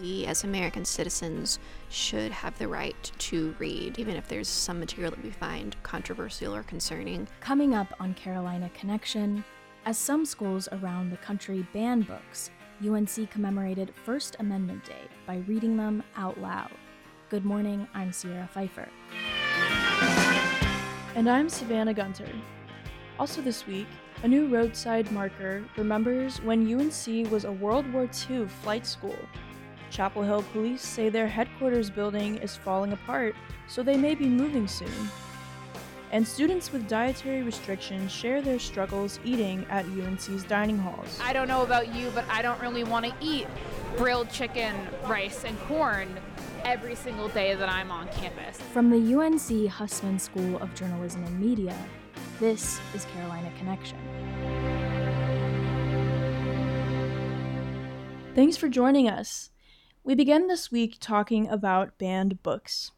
We, as American citizens, should have the right to read, even if there's some material that we find controversial or concerning. Coming up on Carolina Connection, as some schools around the country ban books, UNC commemorated First Amendment Day by reading them out loud. Good morning, I'm Sierra Pfeiffer. And I'm Savannah Gunter. Also, this week, a new roadside marker remembers when UNC was a World War II flight school. Chapel Hill police say their headquarters building is falling apart, so they may be moving soon. And students with dietary restrictions share their struggles eating at UNC's dining halls. I don't know about you, but I don't really want to eat grilled chicken, rice, and corn every single day that I'm on campus. From the UNC Hussman School of Journalism and Media, this is Carolina Connection. Thanks for joining us. We begin this week talking about banned books.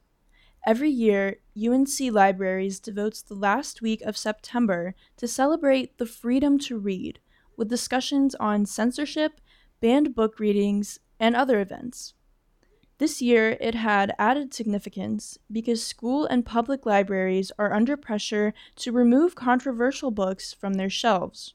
Every year, UNC Libraries devotes the last week of September to celebrate the freedom to read, with discussions on censorship, banned book readings, and other events. This year, it had added significance because school and public libraries are under pressure to remove controversial books from their shelves.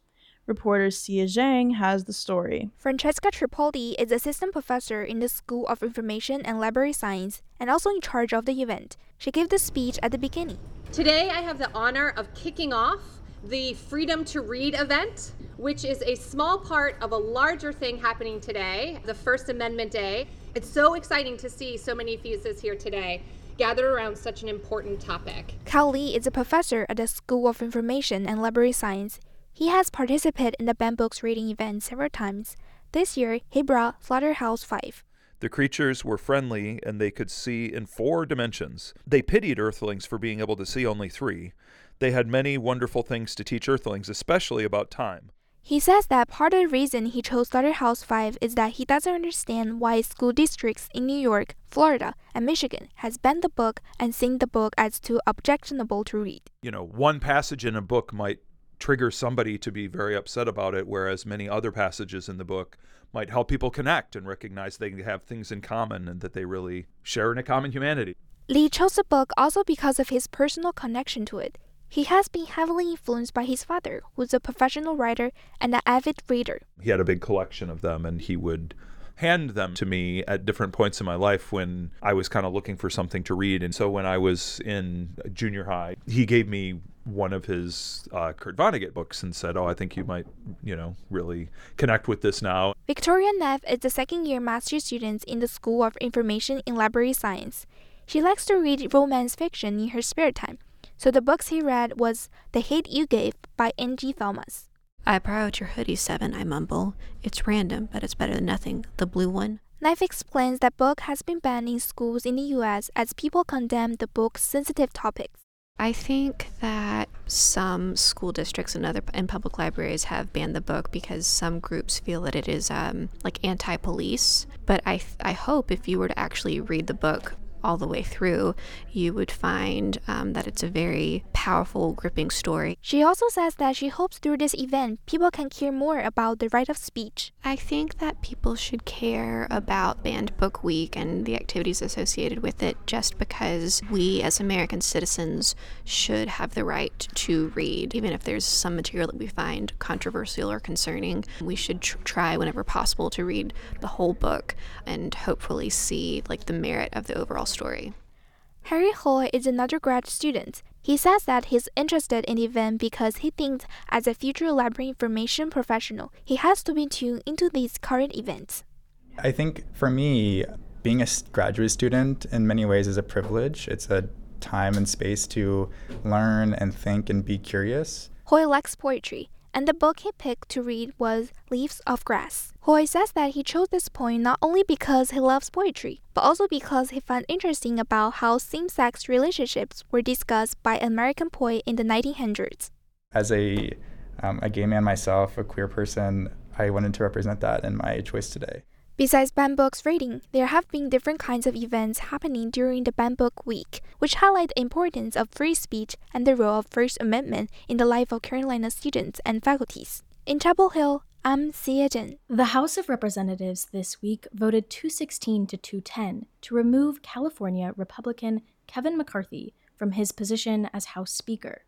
Reporter Sia Zhang has the story. Francesca Tripodi is assistant professor in the School of Information and Library Science and also in charge of the event. She gave the speech at the beginning. Today, I have the honor of kicking off the Freedom to Read event, which is a small part of a larger thing happening today, the First Amendment Day. It's so exciting to see so many faces here today gathered around such an important topic. Cal Lee is a professor at the School of Information and Library Science. He has participated in the banned books reading event several times. This year, he brought Slaughterhouse 5. The creatures were friendly and they could see in four dimensions. They pitied Earthlings for being able to see only three. They had many wonderful things to teach Earthlings, especially about time. He says that part of the reason he chose Slaughterhouse 5 is that he doesn't understand why school districts in New York, Florida, and Michigan has banned the book and seen the book as too objectionable to read. You know, one passage in a book might trigger somebody to be very upset about it, whereas many other passages in the book might help people connect and recognize they have things in common and that they really share in a common humanity. Lee chose the book also because of his personal connection to it. He has been heavily influenced by his father, who's a professional writer and an avid reader. He had a big collection of them, and he would hand them to me at different points in my life when I was kind of looking for something to read. And so when I was in junior high, he gave me one of his uh, Kurt Vonnegut books and said, "Oh, I think you might, you know, really connect with this now." Victoria Neff is a second-year master's student in the School of Information in Library Science. She likes to read romance fiction in her spare time. So the books he read was The Hate You Gave by Angie Thomas. I borrowed your hoodie, Seven, I mumble. It's random, but it's better than nothing. The blue one. Neff explains that book has been banned in schools in the US as people condemn the book's sensitive topics. I think that some school districts and other and public libraries have banned the book because some groups feel that it is um, like anti-police. But I I hope if you were to actually read the book all the way through, you would find um, that it's a very powerful, gripping story. She also says that she hopes through this event people can care more about the right of speech. I think that people should care about Banned Book Week and the activities associated with it just because we, as American citizens, should have the right to read, even if there's some material that we find controversial or concerning. We should tr- try whenever possible to read the whole book and hopefully see like the merit of the overall story. Harry Hoy is another grad student. He says that he's interested in the event because he thinks, as a future library information professional, he has to be tuned into these current events. I think for me, being a graduate student in many ways is a privilege. It's a time and space to learn and think and be curious. Hoy likes poetry and the book he picked to read was Leaves of Grass. Hoy says that he chose this poem not only because he loves poetry, but also because he found interesting about how same-sex relationships were discussed by an American poet in the 1900s. As a, um, a gay man myself, a queer person, I wanted to represent that in my choice today. Besides banned books reading, there have been different kinds of events happening during the banned book week, which highlight the importance of free speech and the role of First Amendment in the life of Carolina students and faculties. In Chapel Hill, I'm Xie Zhen. The House of Representatives this week voted 216 to 210 to remove California Republican Kevin McCarthy from his position as House Speaker.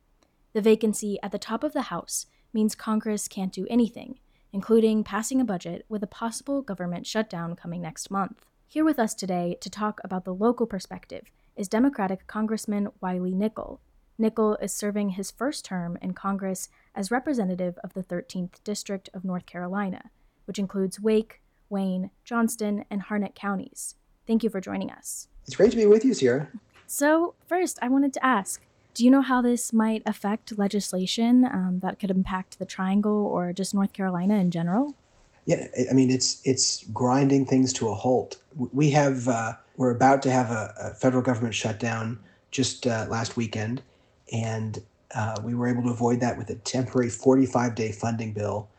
The vacancy at the top of the House means Congress can't do anything, including passing a budget with a possible government shutdown coming next month. Here with us today to talk about the local perspective is Democratic Congressman Wiley Nickel. Nickel is serving his first term in Congress as representative of the 13th District of North Carolina, which includes Wake, Wayne, Johnston, and Harnett counties. Thank you for joining us. It's great to be with you, Sierra. So, first, I wanted to ask do you know how this might affect legislation um, that could impact the Triangle or just North Carolina in general? Yeah, I mean it's it's grinding things to a halt. We have uh, we're about to have a, a federal government shutdown just uh, last weekend, and uh, we were able to avoid that with a temporary 45 day funding bill.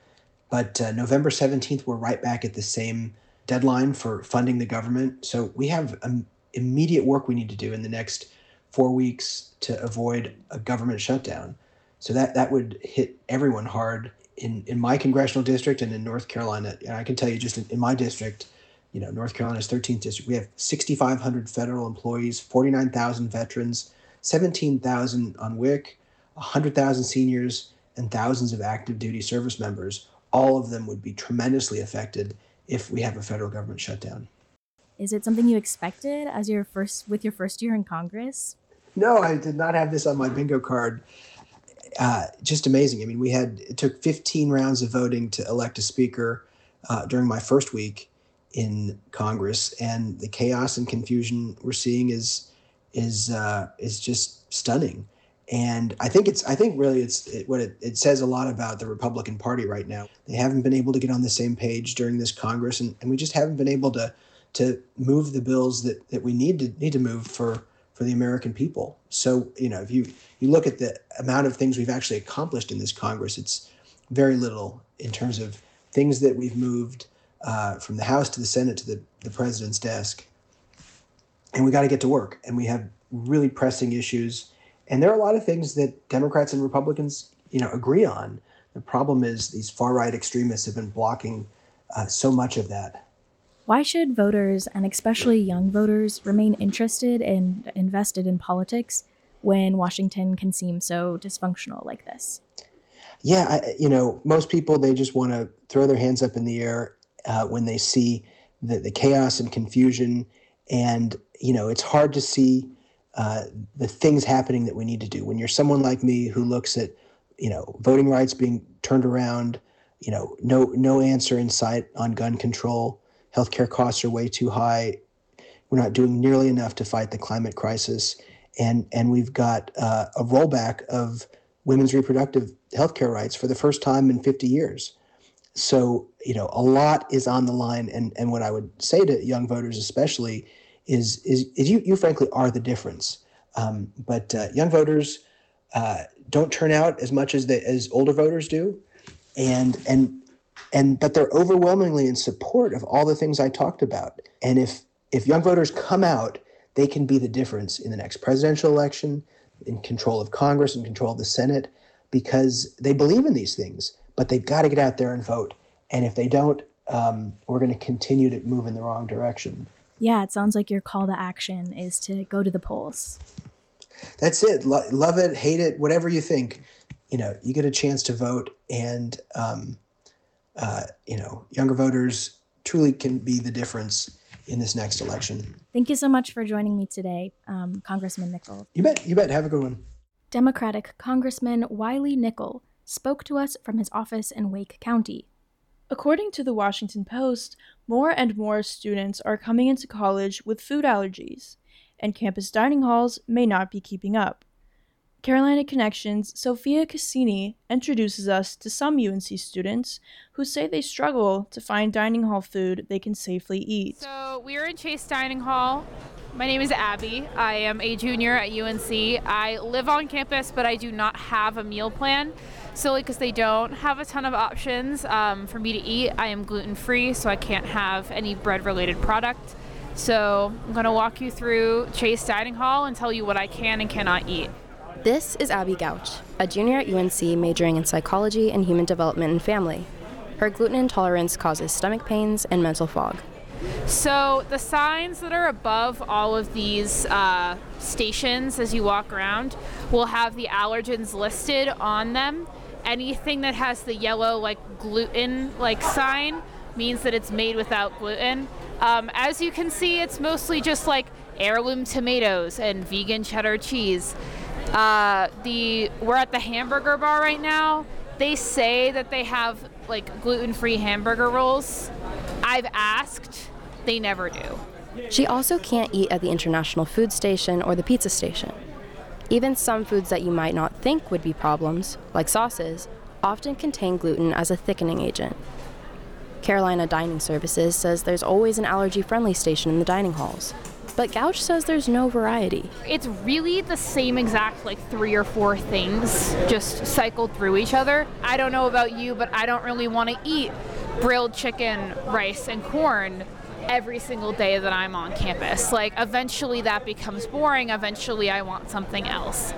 But uh, November 17th, we're right back at the same deadline for funding the government. So we have um, immediate work we need to do in the next four weeks to avoid a government shutdown. So that that would hit everyone hard in in my congressional district and in North Carolina. And I can tell you, just in, in my district, you know, North Carolina's 13th district, we have 6,500 federal employees, 49,000 veterans, 17,000 on WIC, 100,000 seniors, and thousands of active duty service members. All of them would be tremendously affected if we have a federal government shutdown. Is it something you expected as your first with your first year in Congress? No, I did not have this on my bingo card. Uh, just amazing. I mean, we had it took 15 rounds of voting to elect a speaker uh, during my first week in Congress, and the chaos and confusion we're seeing is is uh, is just stunning. And I think it's I think really it's it, what it, it says a lot about the Republican Party right now. They haven't been able to get on the same page during this Congress, and, and we just haven't been able to to move the bills that, that we need to need to move for for the American people. So, you know, if you, you look at the amount of things we've actually accomplished in this Congress, it's very little in terms of things that we've moved uh, from the House to the Senate to the, the president's desk. And we got to get to work. And we have really pressing issues. And there are a lot of things that Democrats and Republicans, you know, agree on. The problem is these far right extremists have been blocking uh, so much of that. Why should voters, and especially young voters, remain interested and invested in politics when Washington can seem so dysfunctional like this? Yeah, I, you know, most people they just want to throw their hands up in the air uh, when they see the, the chaos and confusion, and you know, it's hard to see uh, the things happening that we need to do. When you're someone like me who looks at, you know, voting rights being turned around, you know, no no answer in sight on gun control healthcare costs are way too high. We're not doing nearly enough to fight the climate crisis, and and we've got uh, a rollback of women's reproductive healthcare rights for the first time in 50 years. So you know a lot is on the line, and and what I would say to young voters especially is is, is you you frankly are the difference. Um, but uh, young voters uh, don't turn out as much as the, as older voters do, and and and but they're overwhelmingly in support of all the things I talked about. And if if young voters come out, they can be the difference in the next presidential election, in control of Congress and control of the Senate, because they believe in these things. But they've got to get out there and vote. And if they don't, um, we're going to continue to move in the wrong direction. Yeah, it sounds like your call to action is to go to the polls. That's it. Lo- love it, hate it, whatever you think. You know, you get a chance to vote, and um, uh, you know, younger voters truly can be the difference in this next election. Thank you so much for joining me today, um, Congressman Nickel. You bet. You bet. Have a good one. Democratic Congressman Wiley Nickel spoke to us from his office in Wake County. According to the Washington Post, more and more students are coming into college with food allergies, and campus dining halls may not be keeping up. Carolina Connections, Sophia Cassini introduces us to some UNC students who say they struggle to find dining hall food they can safely eat. So, we are in Chase Dining Hall. My name is Abby. I am a junior at UNC. I live on campus, but I do not have a meal plan solely because they don't have a ton of options um, for me to eat. I am gluten free, so I can't have any bread related product. So, I'm going to walk you through Chase Dining Hall and tell you what I can and cannot eat. This is Abby Gouch, a junior at UNC majoring in psychology and human development and family. Her gluten intolerance causes stomach pains and mental fog. So the signs that are above all of these uh, stations as you walk around will have the allergens listed on them. Anything that has the yellow like gluten like sign means that it's made without gluten. Um, as you can see, it's mostly just like heirloom tomatoes and vegan cheddar cheese. Uh, the we're at the hamburger bar right now. They say that they have like gluten-free hamburger rolls. I've asked, they never do. She also can't eat at the International Food Station or the pizza station. Even some foods that you might not think would be problems, like sauces, often contain gluten as a thickening agent. Carolina Dining Services says there's always an allergy friendly station in the dining halls. But Gouch says there's no variety. It's really the same exact like three or four things just cycled through each other. I don't know about you, but I don't really want to eat grilled chicken, rice, and corn every single day that I'm on campus. Like, eventually that becomes boring. Eventually, I want something else.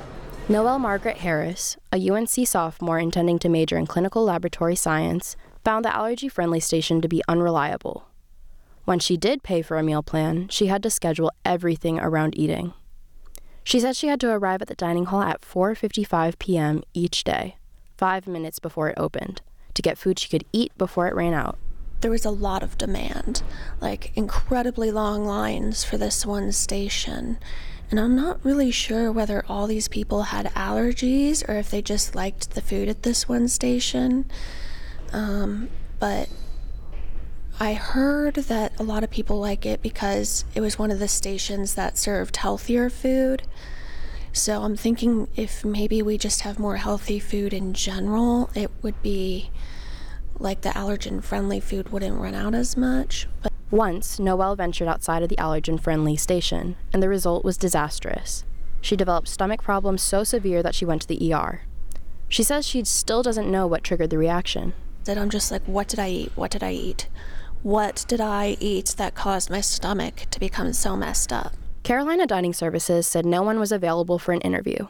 Noelle Margaret Harris, a UNC sophomore intending to major in clinical laboratory science, found the allergy friendly station to be unreliable. When she did pay for a meal plan, she had to schedule everything around eating. She said she had to arrive at the dining hall at 4:55 p.m. each day, 5 minutes before it opened, to get food she could eat before it ran out. There was a lot of demand, like incredibly long lines for this one station. And I'm not really sure whether all these people had allergies or if they just liked the food at this one station. Um, but I heard that a lot of people like it because it was one of the stations that served healthier food. So I'm thinking if maybe we just have more healthy food in general, it would be like the allergen friendly food wouldn't run out as much. But once, Noelle ventured outside of the allergen friendly station, and the result was disastrous. She developed stomach problems so severe that she went to the ER. She says she still doesn't know what triggered the reaction. That I'm just like, what did I eat? What did I eat? What did I eat that caused my stomach to become so messed up? Carolina Dining Services said no one was available for an interview,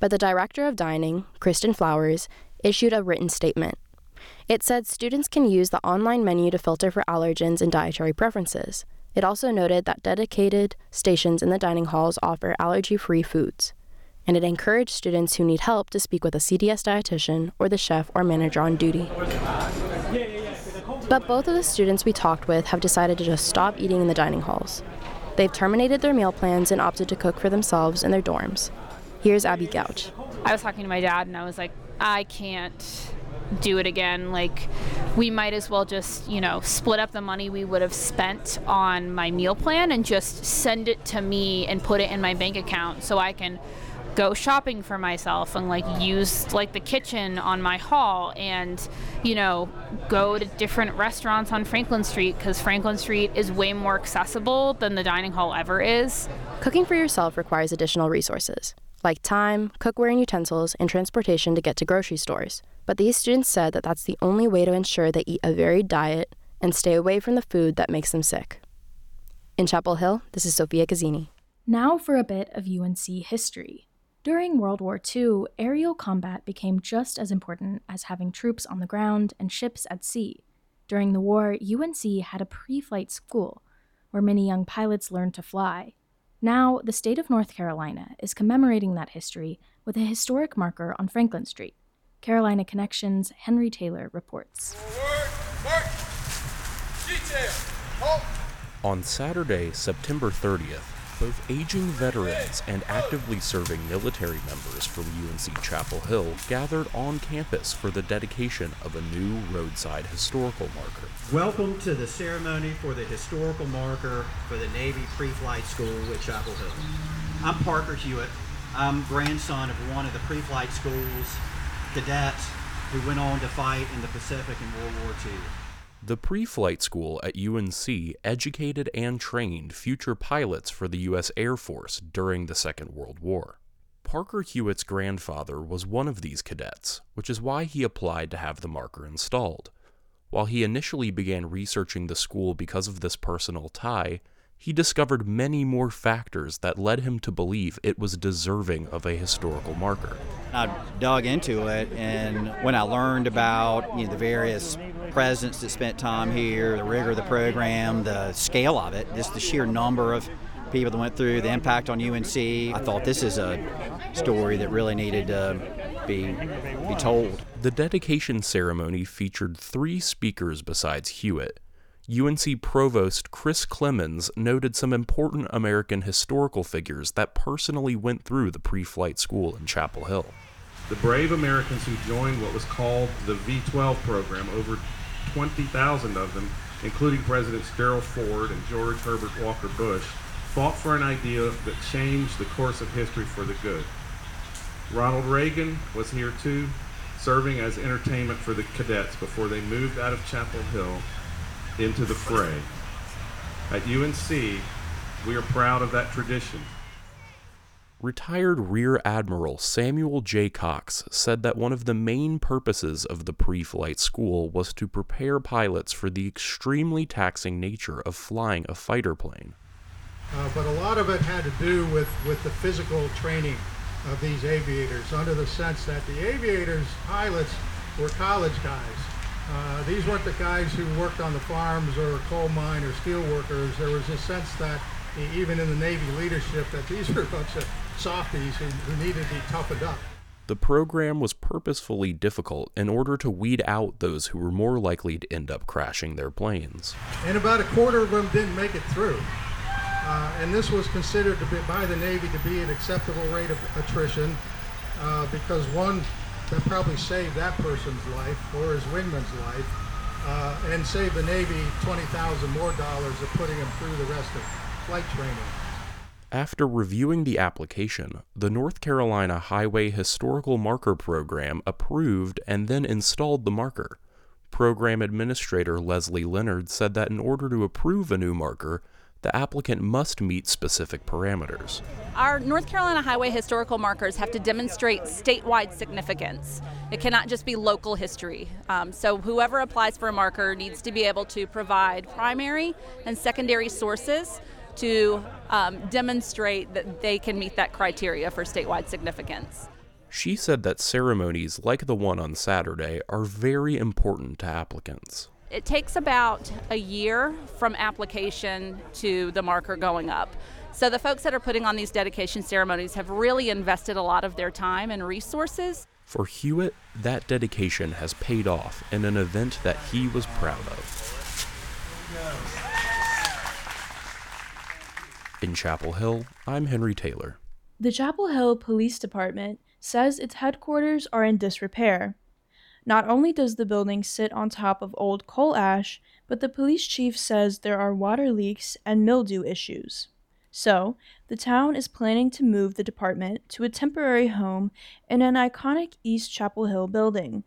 but the director of dining, Kristen Flowers, issued a written statement. It said students can use the online menu to filter for allergens and dietary preferences. It also noted that dedicated stations in the dining halls offer allergy free foods. And it encouraged students who need help to speak with a CDS dietitian or the chef or manager on duty. But both of the students we talked with have decided to just stop eating in the dining halls. They've terminated their meal plans and opted to cook for themselves in their dorms. Here's Abby Gouch. I was talking to my dad and I was like, I can't do it again. Like, we might as well just, you know, split up the money we would have spent on my meal plan and just send it to me and put it in my bank account so I can go shopping for myself and like use like the kitchen on my hall and you know go to different restaurants on Franklin Street cuz Franklin Street is way more accessible than the dining hall ever is. Cooking for yourself requires additional resources like time, cookware and utensils, and transportation to get to grocery stores. But these students said that that's the only way to ensure they eat a varied diet and stay away from the food that makes them sick. In Chapel Hill, this is Sophia Cazzini. Now for a bit of UNC history. During World War II, aerial combat became just as important as having troops on the ground and ships at sea. During the war, UNC had a pre flight school where many young pilots learned to fly. Now, the state of North Carolina is commemorating that history with a historic marker on Franklin Street. Carolina Connections' Henry Taylor reports. On Saturday, September 30th, both aging veterans and actively serving military members from UNC Chapel Hill gathered on campus for the dedication of a new roadside historical marker. Welcome to the ceremony for the historical marker for the Navy Pre-Flight School at Chapel Hill. I'm Parker Hewitt. I'm grandson of one of the pre-flight school's cadets who went on to fight in the Pacific in World War II. The pre flight school at UNC educated and trained future pilots for the U.S. Air Force during the Second World War. Parker Hewitt's grandfather was one of these cadets, which is why he applied to have the marker installed. While he initially began researching the school because of this personal tie, he discovered many more factors that led him to believe it was deserving of a historical marker. I dug into it, and when I learned about you know, the various presidents that spent time here, the rigor of the program, the scale of it, just the sheer number of people that went through, the impact on UNC, I thought this is a story that really needed to be, be told. The dedication ceremony featured three speakers besides Hewitt. UNC Provost Chris Clemens noted some important American historical figures that personally went through the pre flight school in Chapel Hill. The brave Americans who joined what was called the V 12 program, over 20,000 of them, including Presidents Gerald Ford and George Herbert Walker Bush, fought for an idea that changed the course of history for the good. Ronald Reagan was here too, serving as entertainment for the cadets before they moved out of Chapel Hill into the fray. At UNC, we are proud of that tradition. Retired Rear Admiral Samuel J. Cox said that one of the main purposes of the pre flight school was to prepare pilots for the extremely taxing nature of flying a fighter plane. Uh, but a lot of it had to do with, with the physical training of these aviators, under the sense that the aviators, pilots, were college guys. Uh, these weren't the guys who worked on the farms or coal mine or steel workers. There was a sense that even in the Navy leadership that these were a bunch of softies who, who needed to be toughened up. The program was purposefully difficult in order to weed out those who were more likely to end up crashing their planes. And about a quarter of them didn't make it through. Uh, and this was considered to be, by the Navy to be an acceptable rate of attrition uh, because one, that probably saved that person's life or his wingman's life uh, and saved the Navy 20000 more dollars of putting him through the rest of flight training. After reviewing the application, the North Carolina Highway Historical Marker Program approved and then installed the marker. Program Administrator Leslie Leonard said that in order to approve a new marker, the applicant must meet specific parameters. Our North Carolina highway historical markers have to demonstrate statewide significance. It cannot just be local history. Um, so, whoever applies for a marker needs to be able to provide primary and secondary sources to um, demonstrate that they can meet that criteria for statewide significance. She said that ceremonies like the one on Saturday are very important to applicants. It takes about a year from application to the marker going up. So the folks that are putting on these dedication ceremonies have really invested a lot of their time and resources. For Hewitt, that dedication has paid off in an event that he was proud of. In Chapel Hill, I'm Henry Taylor. The Chapel Hill Police Department says its headquarters are in disrepair not only does the building sit on top of old coal ash, but the police chief says there are water leaks and mildew issues. So, the town is planning to move the department to a temporary home in an iconic East Chapel Hill building.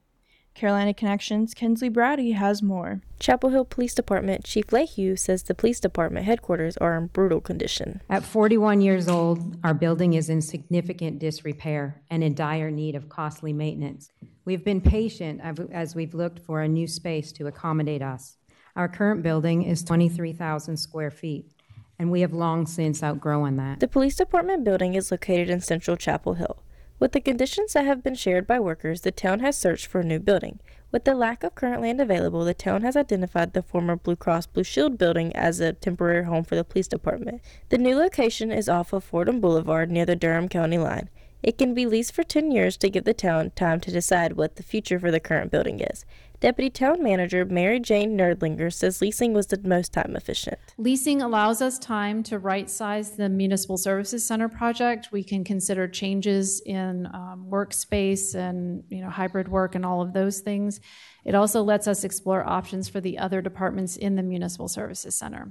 Carolina Connections, Kinsley Brady has more. Chapel Hill Police Department Chief Lehew says the police department headquarters are in brutal condition. At 41 years old, our building is in significant disrepair and in dire need of costly maintenance. We've been patient as we've looked for a new space to accommodate us. Our current building is 23,000 square feet, and we have long since outgrown that. The police department building is located in central Chapel Hill. With the conditions that have been shared by workers, the town has searched for a new building. With the lack of current land available, the town has identified the former Blue Cross Blue Shield building as a temporary home for the police department. The new location is off of Fordham Boulevard near the Durham County line. It can be leased for 10 years to give the town time to decide what the future for the current building is. Deputy Town Manager Mary Jane Nirdlinger says leasing was the most time efficient. Leasing allows us time to right size the Municipal Services Center project. We can consider changes in um, workspace and you know hybrid work and all of those things. It also lets us explore options for the other departments in the Municipal Services Center.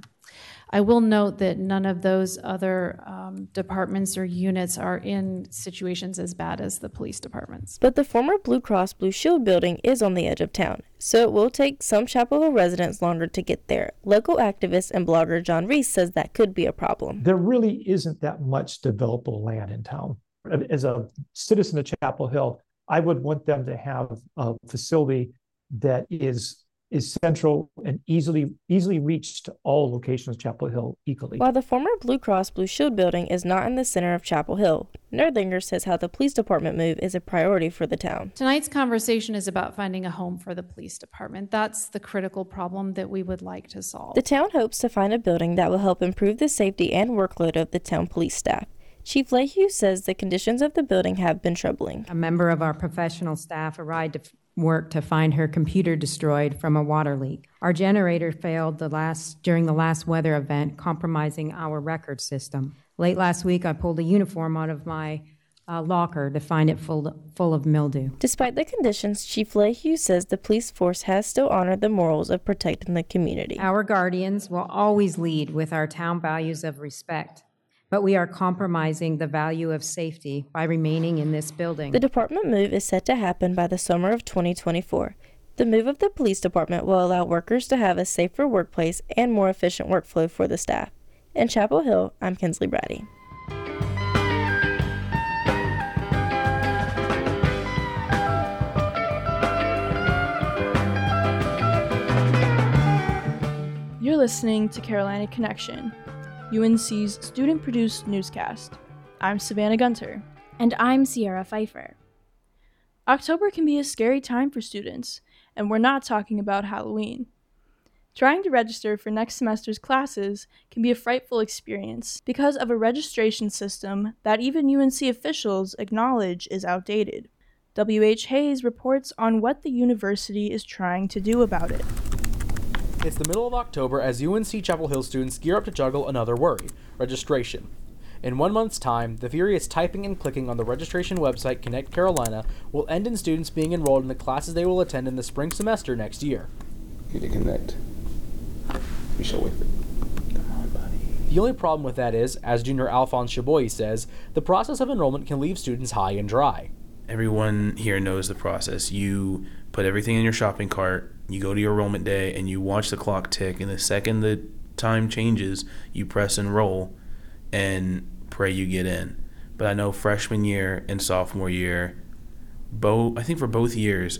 I will note that none of those other um, departments or units are in situations as bad as the police departments. But the former Blue Cross Blue Shield building is on the edge of town, so it will take some Chapel Hill residents longer to get there. Local activist and blogger John Reese says that could be a problem. There really isn't that much developable land in town. As a citizen of Chapel Hill, I would want them to have a facility that is is central and easily easily reached to all locations of Chapel Hill equally. While the former Blue Cross Blue Shield building is not in the center of Chapel Hill, Nirdlinger says how the police department move is a priority for the town. Tonight's conversation is about finding a home for the police department. That's the critical problem that we would like to solve. The town hopes to find a building that will help improve the safety and workload of the town police staff. Chief Lehew says the conditions of the building have been troubling. A member of our professional staff arrived to work to find her computer destroyed from a water leak. Our generator failed the last during the last weather event, compromising our record system. Late last week, I pulled a uniform out of my uh, locker to find it full full of mildew. Despite the conditions, Chief Lehew says the police force has still honored the morals of protecting the community. Our guardians will always lead with our town values of respect but we are compromising the value of safety by remaining in this building. The department move is set to happen by the summer of 2024. The move of the police department will allow workers to have a safer workplace and more efficient workflow for the staff. In Chapel Hill, I'm Kinsley Brady. You're listening to Carolina Connection, UNC's student produced newscast. I'm Savannah Gunter. And I'm Sierra Pfeiffer. October can be a scary time for students, and we're not talking about Halloween. Trying to register for next semester's classes can be a frightful experience because of a registration system that even UNC officials acknowledge is outdated. W.H. Hayes reports on what the university is trying to do about it. It's the middle of October as UNC Chapel Hill students gear up to juggle another worry registration. In one month's time, the furious typing and clicking on the registration website Connect Carolina will end in students being enrolled in the classes they will attend in the spring semester next year. You to connect. We shall wait for The only problem with that is, as junior Alphonse Chaboy says, the process of enrollment can leave students high and dry. Everyone here knows the process. You put everything in your shopping cart, you go to your enrollment day, and you watch the clock tick. And the second the time changes, you press enroll and pray you get in. But I know freshman year and sophomore year, both I think for both years,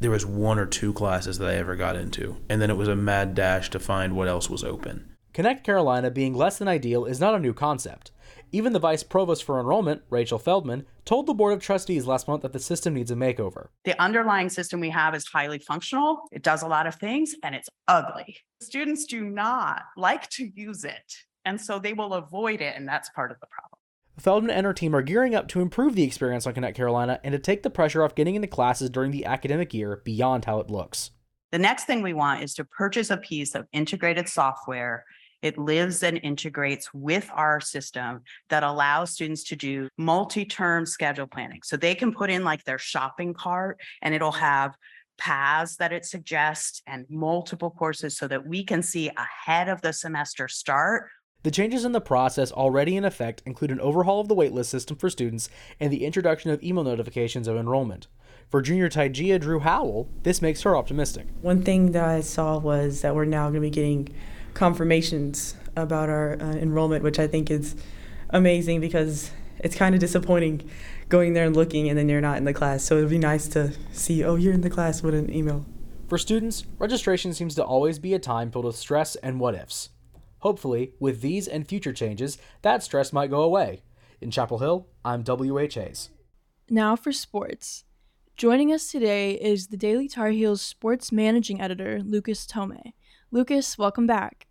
there was one or two classes that I ever got into, and then it was a mad dash to find what else was open. Connect Carolina being less than ideal is not a new concept. Even the vice provost for enrollment, Rachel Feldman, told the Board of Trustees last month that the system needs a makeover. The underlying system we have is highly functional, it does a lot of things, and it's ugly. Students do not like to use it, and so they will avoid it, and that's part of the problem. Feldman and her team are gearing up to improve the experience on Connect Carolina and to take the pressure off getting into classes during the academic year beyond how it looks. The next thing we want is to purchase a piece of integrated software it lives and integrates with our system that allows students to do multi-term schedule planning. So they can put in like their shopping cart and it'll have paths that it suggests and multiple courses so that we can see ahead of the semester start the changes in the process already in effect include an overhaul of the waitlist system for students and the introduction of email notifications of enrollment. For junior Tygia Drew Howell, this makes her optimistic. One thing that I saw was that we're now going to be getting confirmations about our uh, enrollment, which I think is amazing because it's kind of disappointing going there and looking and then you're not in the class. So it'd be nice to see, oh, you're in the class with an email. For students, registration seems to always be a time filled with stress and what ifs. Hopefully, with these and future changes, that stress might go away. In Chapel Hill, I'm WHAs. Now for sports. Joining us today is the Daily Tar Heels sports managing editor, Lucas Thomae. Lucas, welcome back.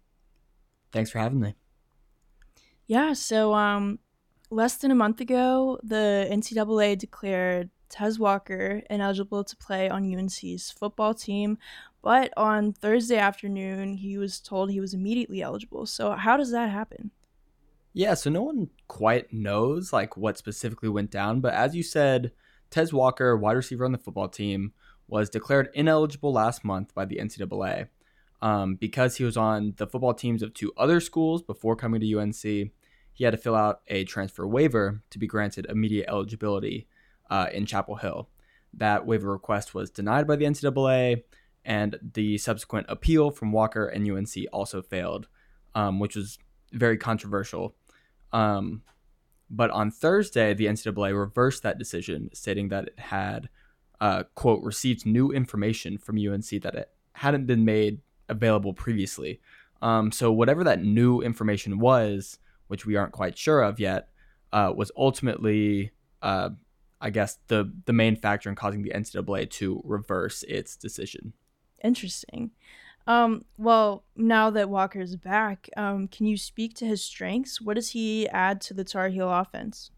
Thanks for having me. Yeah, so um, less than a month ago, the NCAA declared Tez Walker ineligible to play on UNC's football team, but on Thursday afternoon, he was told he was immediately eligible. So, how does that happen? Yeah, so no one quite knows like what specifically went down, but as you said, Tez Walker, wide receiver on the football team, was declared ineligible last month by the NCAA um, because he was on the football teams of two other schools before coming to UNC. He had to fill out a transfer waiver to be granted immediate eligibility uh, in Chapel Hill. That waiver request was denied by the NCAA, and the subsequent appeal from Walker and UNC also failed, um, which was very controversial. Um, but on Thursday, the NCAA reversed that decision, stating that it had, uh, quote, received new information from UNC that it hadn't been made available previously. Um, so whatever that new information was, which we aren't quite sure of yet, uh, was ultimately, uh, I guess, the the main factor in causing the NCAA to reverse its decision. Interesting. Um, well, now that Walker's back, um, can you speak to his strengths? What does he add to the Tar Heel offense?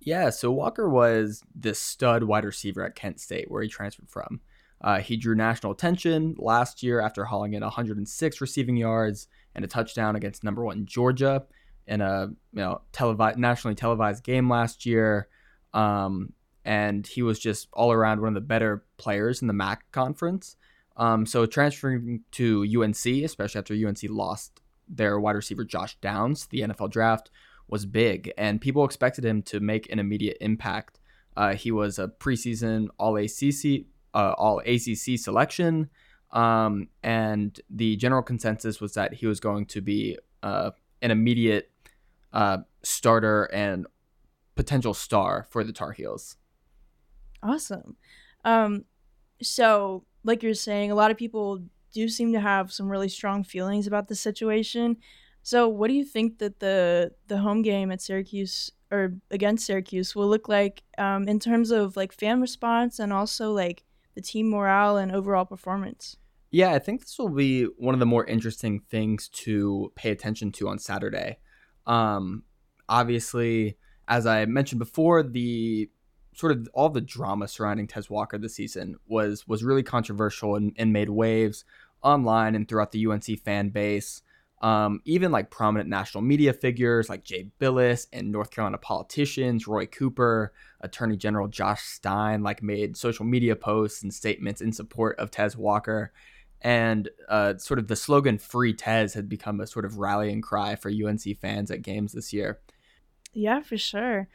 Yeah, so Walker was the stud wide receiver at Kent State, where he transferred from. Uh, he drew national attention last year after hauling in 106 receiving yards and a touchdown against number one Georgia in a you know televised nationally televised game last year. Um, and he was just all around one of the better players in the MAC conference. Um, so transferring to UNC, especially after UNC lost their wide receiver Josh Downs, the NFL draft was big, and people expected him to make an immediate impact. Uh, he was a preseason All ACC uh, All ACC selection, um, and the general consensus was that he was going to be uh, an immediate uh, starter and potential star for the Tar Heels. Awesome. Um, so, like you're saying, a lot of people do seem to have some really strong feelings about the situation. So, what do you think that the the home game at Syracuse or against Syracuse will look like um, in terms of like fan response and also like the team morale and overall performance? Yeah, I think this will be one of the more interesting things to pay attention to on Saturday. Um, obviously, as I mentioned before, the sort of all the drama surrounding Tez Walker this season was was really controversial and, and made waves online and throughout the UNC fan base. Um, even like prominent national media figures like Jay Bilas and North Carolina politicians, Roy Cooper, Attorney General Josh Stein, like made social media posts and statements in support of Tez Walker. And uh, sort of the slogan "Free Tez" had become a sort of rallying cry for UNC fans at games this year. Yeah, for sure.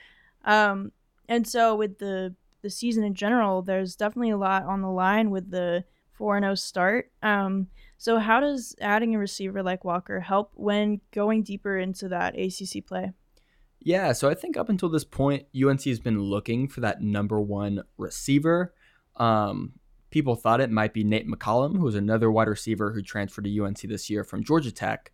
Um, and so with the the season in general, there's definitely a lot on the line with the four and zero oh start. Um, so how does adding a receiver like Walker help when going deeper into that ACC play? Yeah, so I think up until this point, UNC has been looking for that number one receiver. Um, people thought it might be Nate McCollum, who was another wide receiver who transferred to UNC this year from Georgia Tech.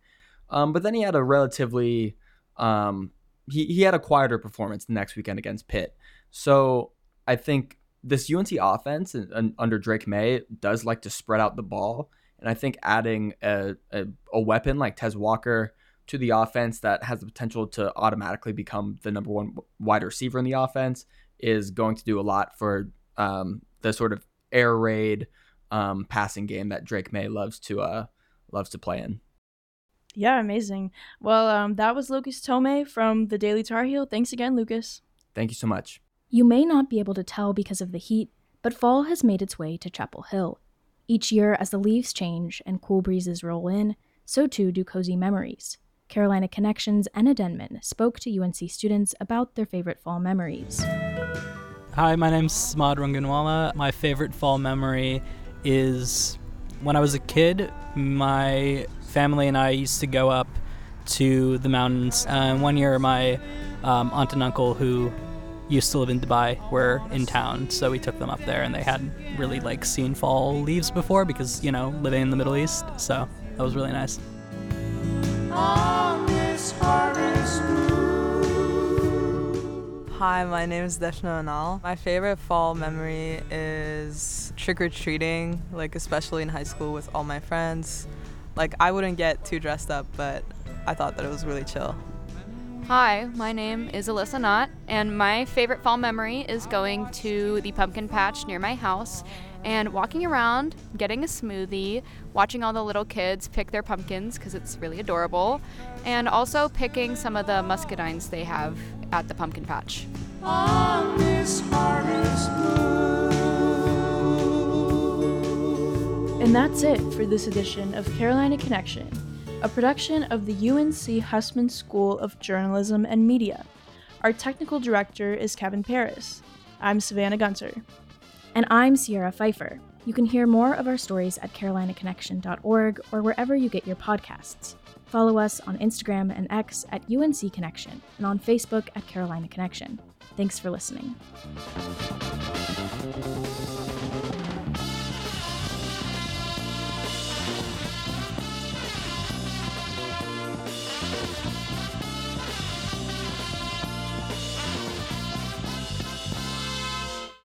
Um, but then he had a relatively um, he, he had a quieter performance the next weekend against Pitt. So I think this UNC offense and, and under Drake Maye does like to spread out the ball. And I think adding a, a, a, weapon like Tez Walker to the offense that has the potential to automatically become the number one wide receiver in the offense is going to do a lot for um, the sort of air raid um, passing game that Drake Maye loves to uh, loves to play in. Yeah, amazing. Well, um, that was Lucas Thomae from the Daily Tar Heel. Thanks again, Lucas. Thank you so much. You may not be able to tell because of the heat, but fall has made its way to Chapel Hill. Each year, as the leaves change and cool breezes roll in, so too do cozy memories. Carolina Connections Enna Denman spoke to UNC students about their favorite fall memories. Hi, my name's Smad Ranganwala. My favorite fall memory is when I was a kid, my family and I used to go up to the mountains. Uh, one year, my um, aunt and uncle, who used to live in Dubai, were in town, so we took them up there, and they hadn't really like seen fall leaves before because you know living in the Middle East. So that was really nice. Hi, my name is Deshna Anal. My favorite fall memory is trick or treating, like especially in high school with all my friends. Like I wouldn't get too dressed up, but I thought that it was really chill. Hi, my name is Alyssa Knott, and my favorite fall memory is going to the pumpkin patch near my house and walking around, getting a smoothie, watching all the little kids pick their pumpkins because it's really adorable, and also picking some of the muscadines they have at the pumpkin patch. And that's it for this edition of Carolina Connection, a production of the UNC Hussman School of Journalism and Media. Our technical director is Kevin Paris. I'm Savannah Gunter. And I'm Sierra Pfeiffer. You can hear more of our stories at carolinaconnection.org or wherever you get your podcasts. Follow us on Instagram and X at UNC Connection and on Facebook at Carolina Connection. Thanks for listening.